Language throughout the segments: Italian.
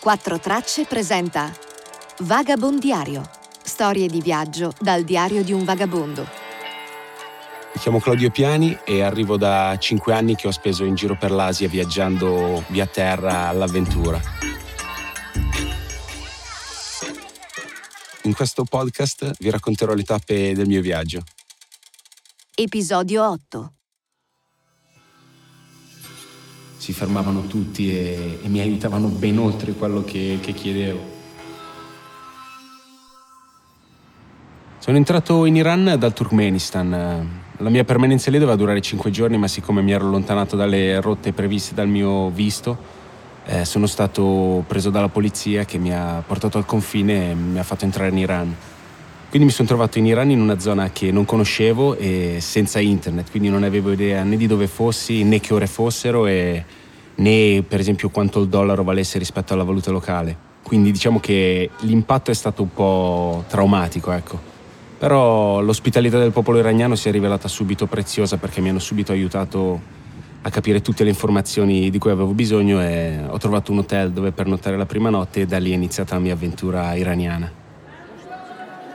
Quattro Tracce presenta Vagabondiario. Storie di viaggio dal diario di un vagabondo. Mi chiamo Claudio Piani e arrivo da cinque anni che ho speso in giro per l'Asia viaggiando via terra all'avventura. In questo podcast vi racconterò le tappe del mio viaggio. Episodio 8. Si fermavano tutti e, e mi aiutavano ben oltre quello che, che chiedevo. Sono entrato in Iran dal Turkmenistan. La mia permanenza lì doveva durare cinque giorni, ma siccome mi ero allontanato dalle rotte previste dal mio visto, eh, sono stato preso dalla polizia che mi ha portato al confine e mi ha fatto entrare in Iran. Quindi mi sono trovato in Iran in una zona che non conoscevo e senza internet, quindi non avevo idea né di dove fossi né che ore fossero e né per esempio quanto il dollaro valesse rispetto alla valuta locale. Quindi diciamo che l'impatto è stato un po' traumatico, ecco. Però l'ospitalità del popolo iraniano si è rivelata subito preziosa perché mi hanno subito aiutato a capire tutte le informazioni di cui avevo bisogno e ho trovato un hotel dove pernottare la prima notte e da lì è iniziata la mia avventura iraniana.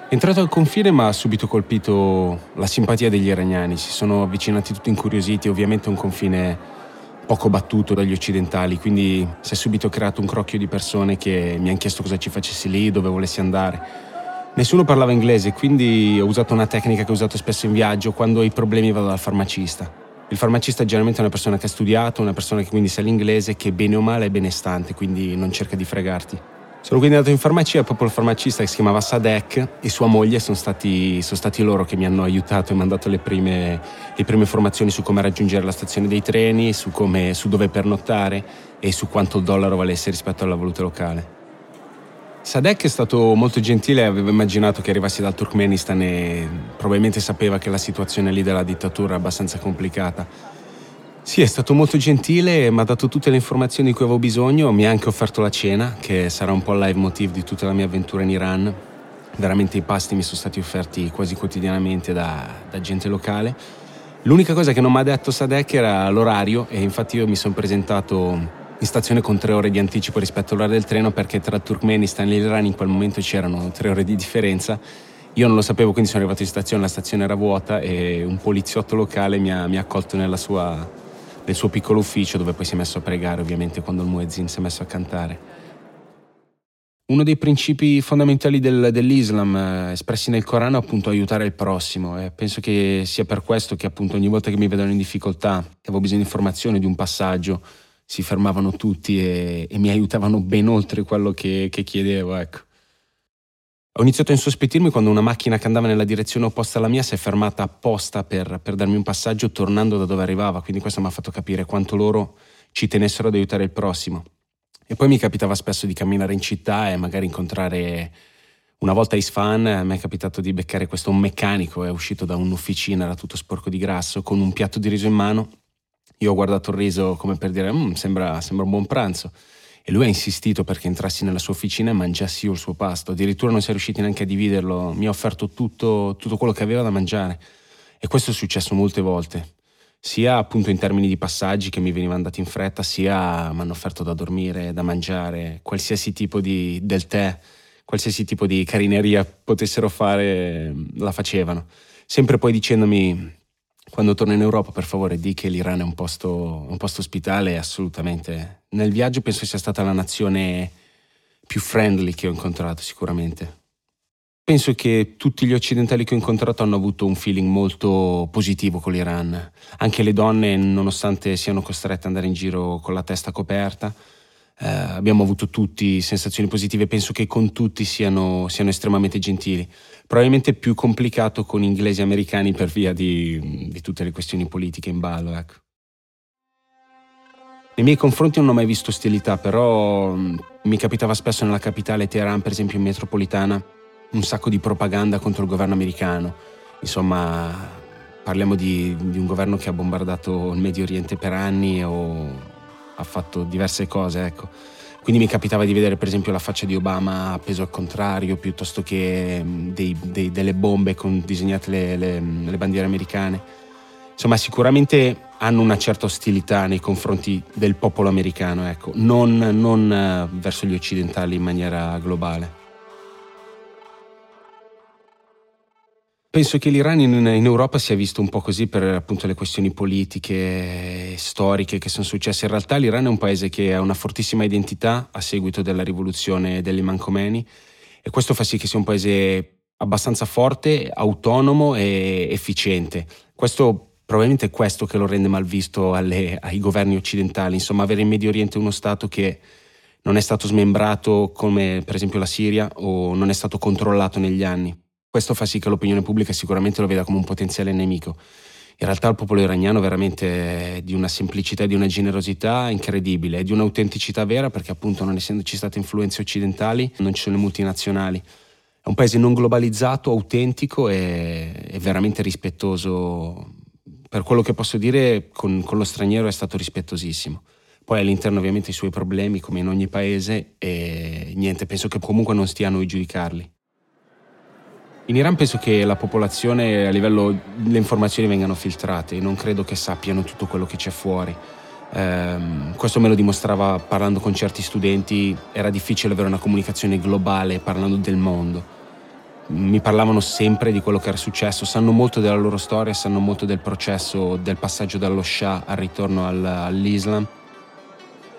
Entrato al confine mi ha subito colpito la simpatia degli iraniani, si sono avvicinati tutti incuriositi, ovviamente un confine poco battuto dagli occidentali, quindi si è subito creato un crocchio di persone che mi hanno chiesto cosa ci facessi lì, dove volessi andare. Nessuno parlava inglese, quindi ho usato una tecnica che ho usato spesso in viaggio, quando ho i problemi vado dal farmacista. Il farmacista è generalmente una persona che ha studiato, una persona che quindi sa l'inglese, che bene o male è benestante, quindi non cerca di fregarti. Sono quindi andato in farmacia proprio il farmacista che si chiamava Sadek e sua moglie sono stati, sono stati loro che mi hanno aiutato e mi hanno dato le prime, le prime informazioni su come raggiungere la stazione dei treni, su, come, su dove pernottare e su quanto il dollaro valesse rispetto alla valuta locale. Sadek è stato molto gentile, aveva immaginato che arrivassi dal Turkmenistan e probabilmente sapeva che la situazione lì della dittatura è abbastanza complicata. Sì, è stato molto gentile, mi ha dato tutte le informazioni di cui avevo bisogno, mi ha anche offerto la cena, che sarà un po' il live motive di tutta la mia avventura in Iran. Veramente i pasti mi sono stati offerti quasi quotidianamente da, da gente locale. L'unica cosa che non mi ha detto Sadek era l'orario e infatti io mi sono presentato in stazione con tre ore di anticipo rispetto all'ora del treno perché tra Turkmenistan e l'Iran in quel momento c'erano tre ore di differenza. Io non lo sapevo, quindi sono arrivato in stazione, la stazione era vuota e un poliziotto locale mi ha, mi ha accolto sua, nel suo piccolo ufficio dove poi si è messo a pregare ovviamente quando il muezzin si è messo a cantare. Uno dei principi fondamentali del, dell'Islam eh, espressi nel Corano è appunto aiutare il prossimo e penso che sia per questo che appunto ogni volta che mi vedono in difficoltà, che avevo bisogno di informazioni, di un passaggio, si fermavano tutti e, e mi aiutavano ben oltre quello che, che chiedevo. Ecco. Ho iniziato a insospettirmi quando una macchina che andava nella direzione opposta alla mia si è fermata apposta per, per darmi un passaggio tornando da dove arrivava, quindi questo mi ha fatto capire quanto loro ci tenessero ad aiutare il prossimo. E poi mi capitava spesso di camminare in città e magari incontrare... Una volta a Isfahan mi è capitato di beccare questo meccanico, è uscito da un'officina, era tutto sporco di grasso, con un piatto di riso in mano io ho guardato il riso come per dire, mm, sembra, sembra un buon pranzo. E lui ha insistito perché entrassi nella sua officina e mangiassi io il suo pasto. Addirittura non si è riusciti neanche a dividerlo. Mi ha offerto tutto, tutto quello che aveva da mangiare. E questo è successo molte volte. Sia appunto in termini di passaggi che mi venivano dati in fretta, sia mi hanno offerto da dormire, da mangiare, qualsiasi tipo di, del tè, qualsiasi tipo di carineria potessero fare, la facevano. Sempre poi dicendomi quando torno in Europa, per favore, di che l'Iran è un posto, un posto ospitale, assolutamente. Nel viaggio penso sia stata la nazione più friendly che ho incontrato, sicuramente. Penso che tutti gli occidentali che ho incontrato hanno avuto un feeling molto positivo con l'Iran. Anche le donne, nonostante siano costrette ad andare in giro con la testa coperta, eh, abbiamo avuto tutti sensazioni positive. Penso che con tutti siano, siano estremamente gentili probabilmente più complicato con inglesi e americani per via di, di tutte le questioni politiche in ballo. Ecco. Nei miei confronti non ho mai visto ostilità, però mm, mi capitava spesso nella capitale Teheran, per esempio in metropolitana, un sacco di propaganda contro il governo americano. Insomma, parliamo di, di un governo che ha bombardato il Medio Oriente per anni o ha fatto diverse cose, ecco quindi mi capitava di vedere per esempio la faccia di Obama appeso al contrario, piuttosto che mm, dei, dei, delle bombe con disegnate le, le, le, bandiere americane. Insomma, sicuramente hanno una certa ostilità nei confronti del popolo americano, ecco, non, non eh, verso gli occidentali in maniera globale. Penso che l'Iran in, in, Europa sia visto un po' così per appunto le questioni politiche, storiche che sono successe. In realtà l'Iran è un paese che ha una fortissima identità a seguito della rivoluzione dell'Imam Khomeini e questo fa sì che sia un paese abbastanza forte, autonomo e efficiente. Questo probabilmente è questo che lo rende malvisto alle, ai governi occidentali, insomma avere in Medio Oriente uno Stato che non è stato smembrato come per esempio la Siria o non è stato controllato negli anni. Questo fa sì che l'opinione pubblica sicuramente lo veda come un potenziale nemico. In realtà il popolo iraniano è veramente di una semplicità e di una generosità incredibile, e di un'autenticità vera perché appunto non essendoci state influenze occidentali non ci sono le multinazionali. È un paese non globalizzato, autentico e, e veramente rispettoso. Per quello che posso dire con, con lo straniero è stato rispettosissimo. Poi all'interno ovviamente i suoi problemi come in ogni paese e niente, penso che comunque non stia a noi giudicarli. In Iran penso che la popolazione a livello le informazioni vengano filtrate, non credo che sappiano tutto quello che c'è fuori. Eh, questo me lo dimostrava parlando con certi studenti, era difficile avere una comunicazione globale parlando del mondo. Mi parlavano sempre di quello che era successo, sanno molto della loro storia, sanno molto del processo del passaggio dallo Shah al ritorno al, all'Islam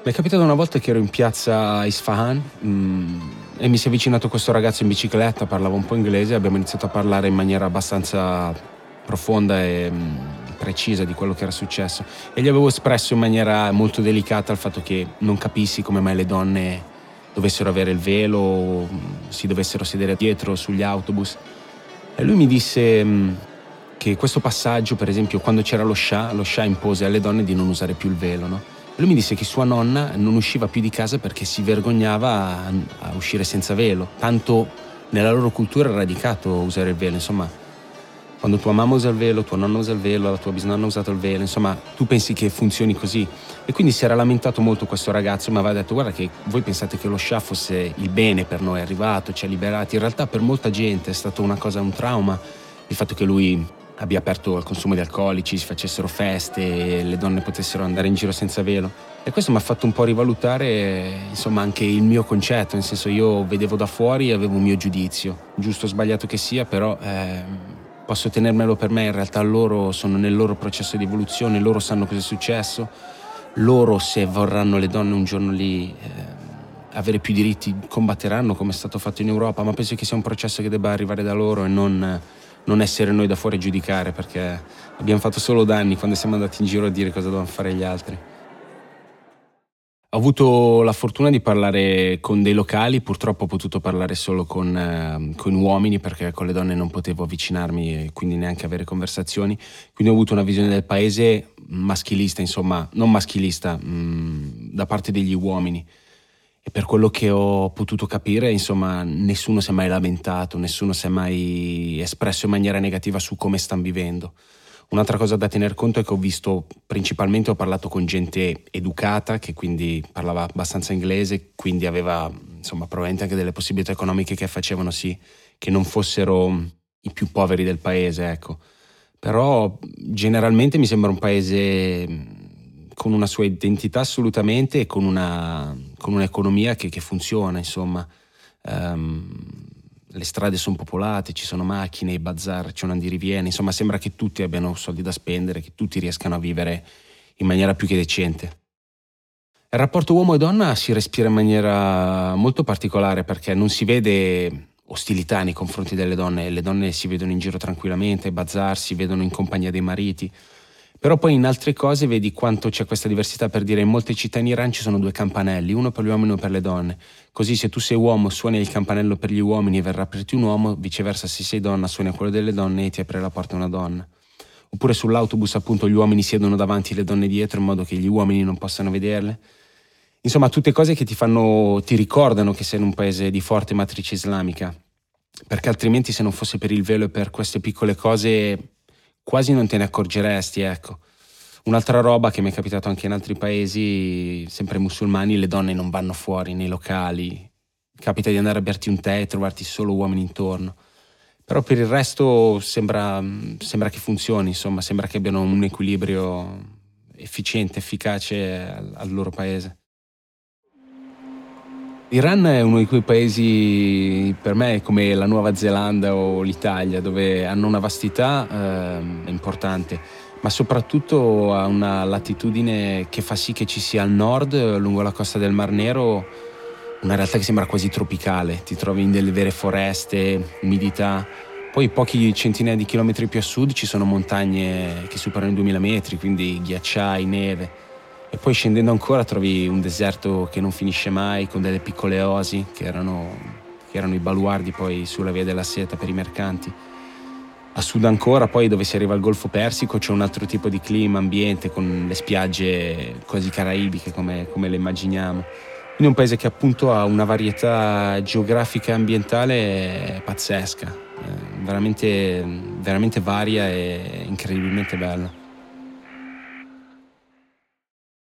mi è capitato una volta che ero in piazza Isfahan mh, mm, e mi si è avvicinato questo ragazzo in bicicletta, parlava un po' inglese abbiamo iniziato a parlare in maniera abbastanza profonda e mh, mm, precisa di quello che era successo e gli avevo espresso in maniera molto delicata il fatto che non capissi come mai le donne dovessero avere il velo o mm, si dovessero sedere dietro sugli autobus e lui mi disse mh, che questo passaggio per esempio quando c'era lo Shah lo Shah impose alle donne di non usare più il velo no? Lui mi disse che sua nonna non usciva più di casa perché si vergognava a, a uscire senza velo, tanto nella loro cultura è radicato usare il velo, insomma, quando tua mamma usa il velo, tua nonna usa il velo, la tua bisnonna ha usato il velo, insomma, tu pensi che funzioni così. E quindi si era lamentato molto questo ragazzo, mi aveva detto guarda che voi pensate che lo scià fosse il bene per noi, è arrivato, ci ha liberati, in realtà per molta gente è stato una cosa, un trauma, il fatto che lui abbia aperto al consumo di alcolici, si facessero feste, le donne potessero andare in giro senza velo. E questo mi ha fatto un po' rivalutare insomma, anche il mio concetto, nel senso io vedevo da fuori e avevo un mio giudizio, giusto o sbagliato che sia, però eh, posso tenermelo per me, in realtà loro sono nel loro processo di evoluzione, loro sanno cosa è successo, loro se vorranno le donne un giorno lì eh, avere più diritti combatteranno come è stato fatto in Europa, ma penso che sia un processo che debba arrivare da loro e non non essere noi da fuori a giudicare perché abbiamo fatto solo danni quando siamo andati in giro a dire cosa dovevano fare gli altri. Ho avuto la fortuna di parlare con dei locali, purtroppo ho potuto parlare solo con, eh, con, uomini perché con le donne non potevo avvicinarmi e quindi neanche avere conversazioni, quindi ho avuto una visione del paese maschilista, insomma, non maschilista, mm, da parte degli uomini e per quello che ho potuto capire, insomma, nessuno si è mai lamentato, nessuno si è mai espresso in maniera negativa su come stanno vivendo. Un'altra cosa da tener conto è che ho visto, principalmente ho parlato con gente educata, che quindi parlava abbastanza inglese, quindi aveva, insomma, probabilmente anche delle possibilità economiche che facevano sì che non fossero i più poveri del paese, ecco. Però generalmente mi sembra un paese con una sua identità assolutamente e con, una, con un'economia che, che, funziona, insomma. Um, le strade sono popolate, ci sono macchine, i bazar, c'è un andiriviene, insomma sembra che tutti abbiano soldi da spendere, che tutti riescano a vivere in maniera più che decente. Il rapporto uomo e donna si respira in maniera molto particolare perché non si vede ostilità nei confronti delle donne, le donne si vedono in giro tranquillamente, ai bazar, si vedono in compagnia dei mariti, però poi in altre cose vedi quanto c'è questa diversità per dire in molte città in Iran ci sono due campanelli, uno per gli uomini e uno per le donne. Così se tu sei uomo suoni il campanello per gli uomini e verrà aperti un uomo, viceversa se sei donna suoni quello delle donne e ti apre la porta una donna. Oppure sull'autobus appunto gli uomini siedono davanti e le donne dietro in modo che gli uomini non possano vederle. Insomma, tutte cose che ti fanno, ti ricordano che sei in un paese di forte matrice islamica. Perché altrimenti se non fosse per il velo e per queste piccole cose quasi non te ne accorgeresti, ecco. Un'altra roba che mi è capitato anche in altri paesi, sempre musulmani, le donne non vanno fuori nei locali. Capita di andare a berti un tè e trovarti solo uomini intorno. Però per il resto sembra, sembra che funzioni, insomma, sembra che abbiano un equilibrio efficiente, efficace al, al loro paese. L'Iran è uno di quei paesi per me come la Nuova Zelanda o l'Italia, dove hanno una vastità eh, importante, ma soprattutto ha una latitudine che fa sì che ci sia al nord, lungo la costa del Mar Nero, una realtà che sembra quasi tropicale. Ti trovi in delle vere foreste, umidità. Poi pochi centinaia di chilometri più a sud ci sono montagne che superano i 2000 metri, quindi ghiacciai, neve. E poi scendendo ancora trovi un deserto che non finisce mai, con delle piccole oasi che erano, che erano i baluardi poi sulla via della seta per i mercanti. A sud ancora, poi dove si arriva al Golfo Persico, c'è un altro tipo di clima, ambiente, con le spiagge quasi caraibiche come, come le immaginiamo. Quindi un paese che appunto ha una varietà geografica e ambientale pazzesca, eh, veramente, veramente varia e incredibilmente bella.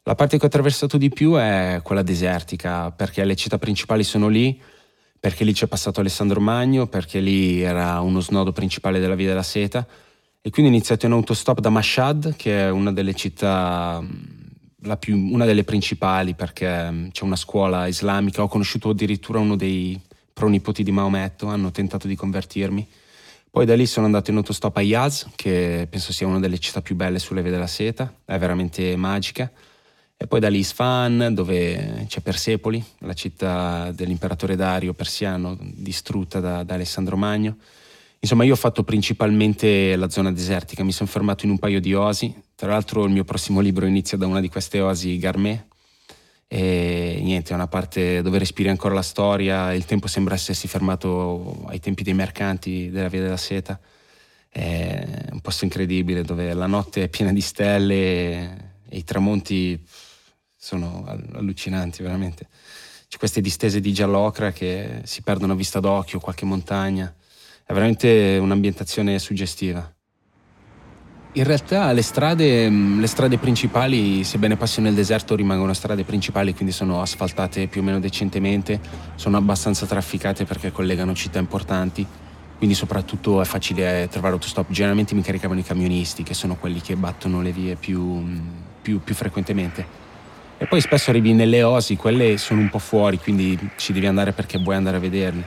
La parte che ho attraversato di più è quella desertica, perché le città principali sono lì, perché lì c'è passato Alessandro Magno, perché lì era uno snodo principale della Via della Seta. E quindi ho iniziato in autostop da Mashhad, che è una delle città, più, una delle principali, perché c'è una scuola islamica. Ho conosciuto addirittura uno dei pronipoti di Maometto, hanno tentato di convertirmi. Poi da lì sono andato in autostop a Yaz, che penso sia una delle città più belle sulle Vie della Seta, è veramente magica. E poi da lì Isfahan, dove c'è Persepoli, la città dell'imperatore Dario persiano, distrutta da, da, Alessandro Magno. Insomma, io ho fatto principalmente la zona desertica, mi sono fermato in un paio di oasi. Tra l'altro il mio prossimo libro inizia da una di queste oasi, Garmè. E niente, è una parte dove respiri ancora la storia, il tempo sembra essersi fermato ai tempi dei mercanti della Via della Seta. È un posto incredibile dove la notte è piena di stelle e i tramonti sono allucinanti veramente. C'è queste distese di giallocra che si perdono a vista d'occhio, qualche montagna. È veramente un'ambientazione suggestiva. In realtà le strade, mm, le strade principali, sebbene passi nel deserto, rimangono strade principali, quindi sono asfaltate più o meno decentemente, sono abbastanza trafficate perché collegano città importanti, quindi soprattutto è facile trovare autostop. Generalmente mi caricavano i camionisti, che sono quelli che battono le vie più, mm, più, più frequentemente. E poi spesso arrivi nelle osi, quelle sono un po' fuori, quindi ci devi andare perché vuoi andare a vederle.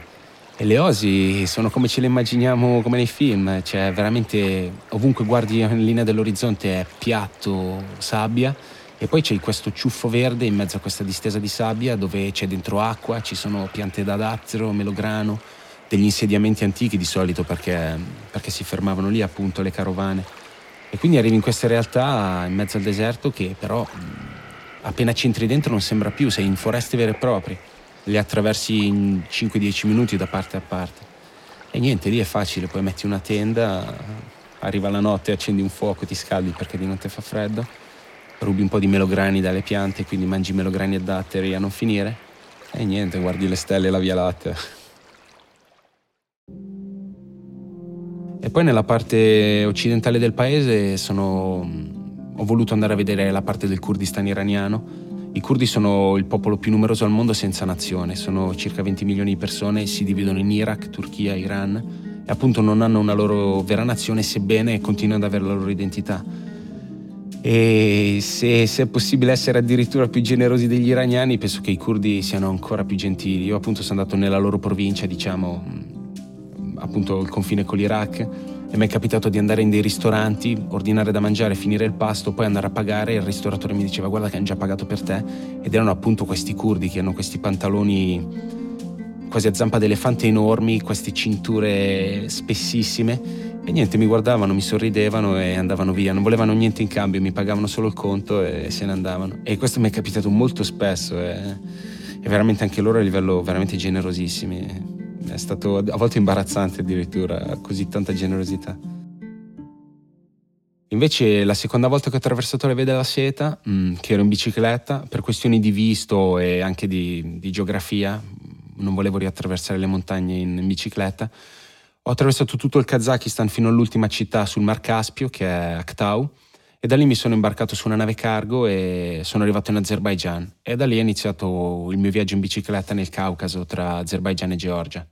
E le osi sono come ce le immaginiamo come nei film, cioè veramente ovunque guardi in linea dell'orizzonte è piatto, sabbia e poi c'è questo ciuffo verde in mezzo a questa distesa di sabbia dove c'è dentro acqua, ci sono piante da dattero, melograno, degli insediamenti antichi di solito perché, perché si fermavano lì appunto le carovane. E quindi arrivi in queste realtà in mezzo al deserto che però appena ci entri dentro non sembra più, sei in foreste vere e proprie, le attraversi in 5-10 minuti da parte a parte. E niente, lì è facile, poi metti una tenda, arriva la notte, accendi un fuoco, ti scaldi perché di notte fa freddo, rubi un po' di melograni dalle piante, quindi mangi melograni e datteri a non finire, e niente, guardi le stelle e la via Lattea. E poi nella parte occidentale del paese sono ho voluto andare a vedere la parte del Kurdistan iraniano. I curdi sono il popolo più numeroso al mondo senza nazione, sono circa 20 milioni di persone, si dividono in Iraq, Turchia, Iran e appunto non hanno una loro vera nazione sebbene continuano ad avere la loro identità. E se, se, è possibile essere addirittura più generosi degli iraniani, penso che i curdi siano ancora più gentili. Io appunto sono andato nella loro provincia, diciamo, appunto il confine con l'Iraq, e mi è capitato di andare in dei ristoranti, ordinare da mangiare, finire il pasto, poi andare a pagare e il ristoratore mi diceva guarda che hanno già pagato per te. Ed erano appunto questi curdi che hanno questi pantaloni quasi a zampa d'elefante enormi, queste cinture spessissime. E niente, mi guardavano, mi sorridevano e andavano via, non volevano niente in cambio, mi pagavano solo il conto e se ne andavano. E questo mi è capitato molto spesso e, e veramente anche loro a livello veramente generosissimi è stato a volte imbarazzante addirittura, così tanta generosità. Invece la seconda volta che ho attraversato le Vie della Seta, mm, che ero in bicicletta, per questioni di visto e anche di, di geografia, non volevo riattraversare le montagne in, in, bicicletta, ho attraversato tutto il Kazakistan fino all'ultima città sul Mar Caspio, che è Aktau, e da lì mi sono imbarcato su una nave cargo e sono arrivato in Azerbaijan. E da lì è iniziato il mio viaggio in bicicletta nel Caucaso tra Azerbaijan e Georgia.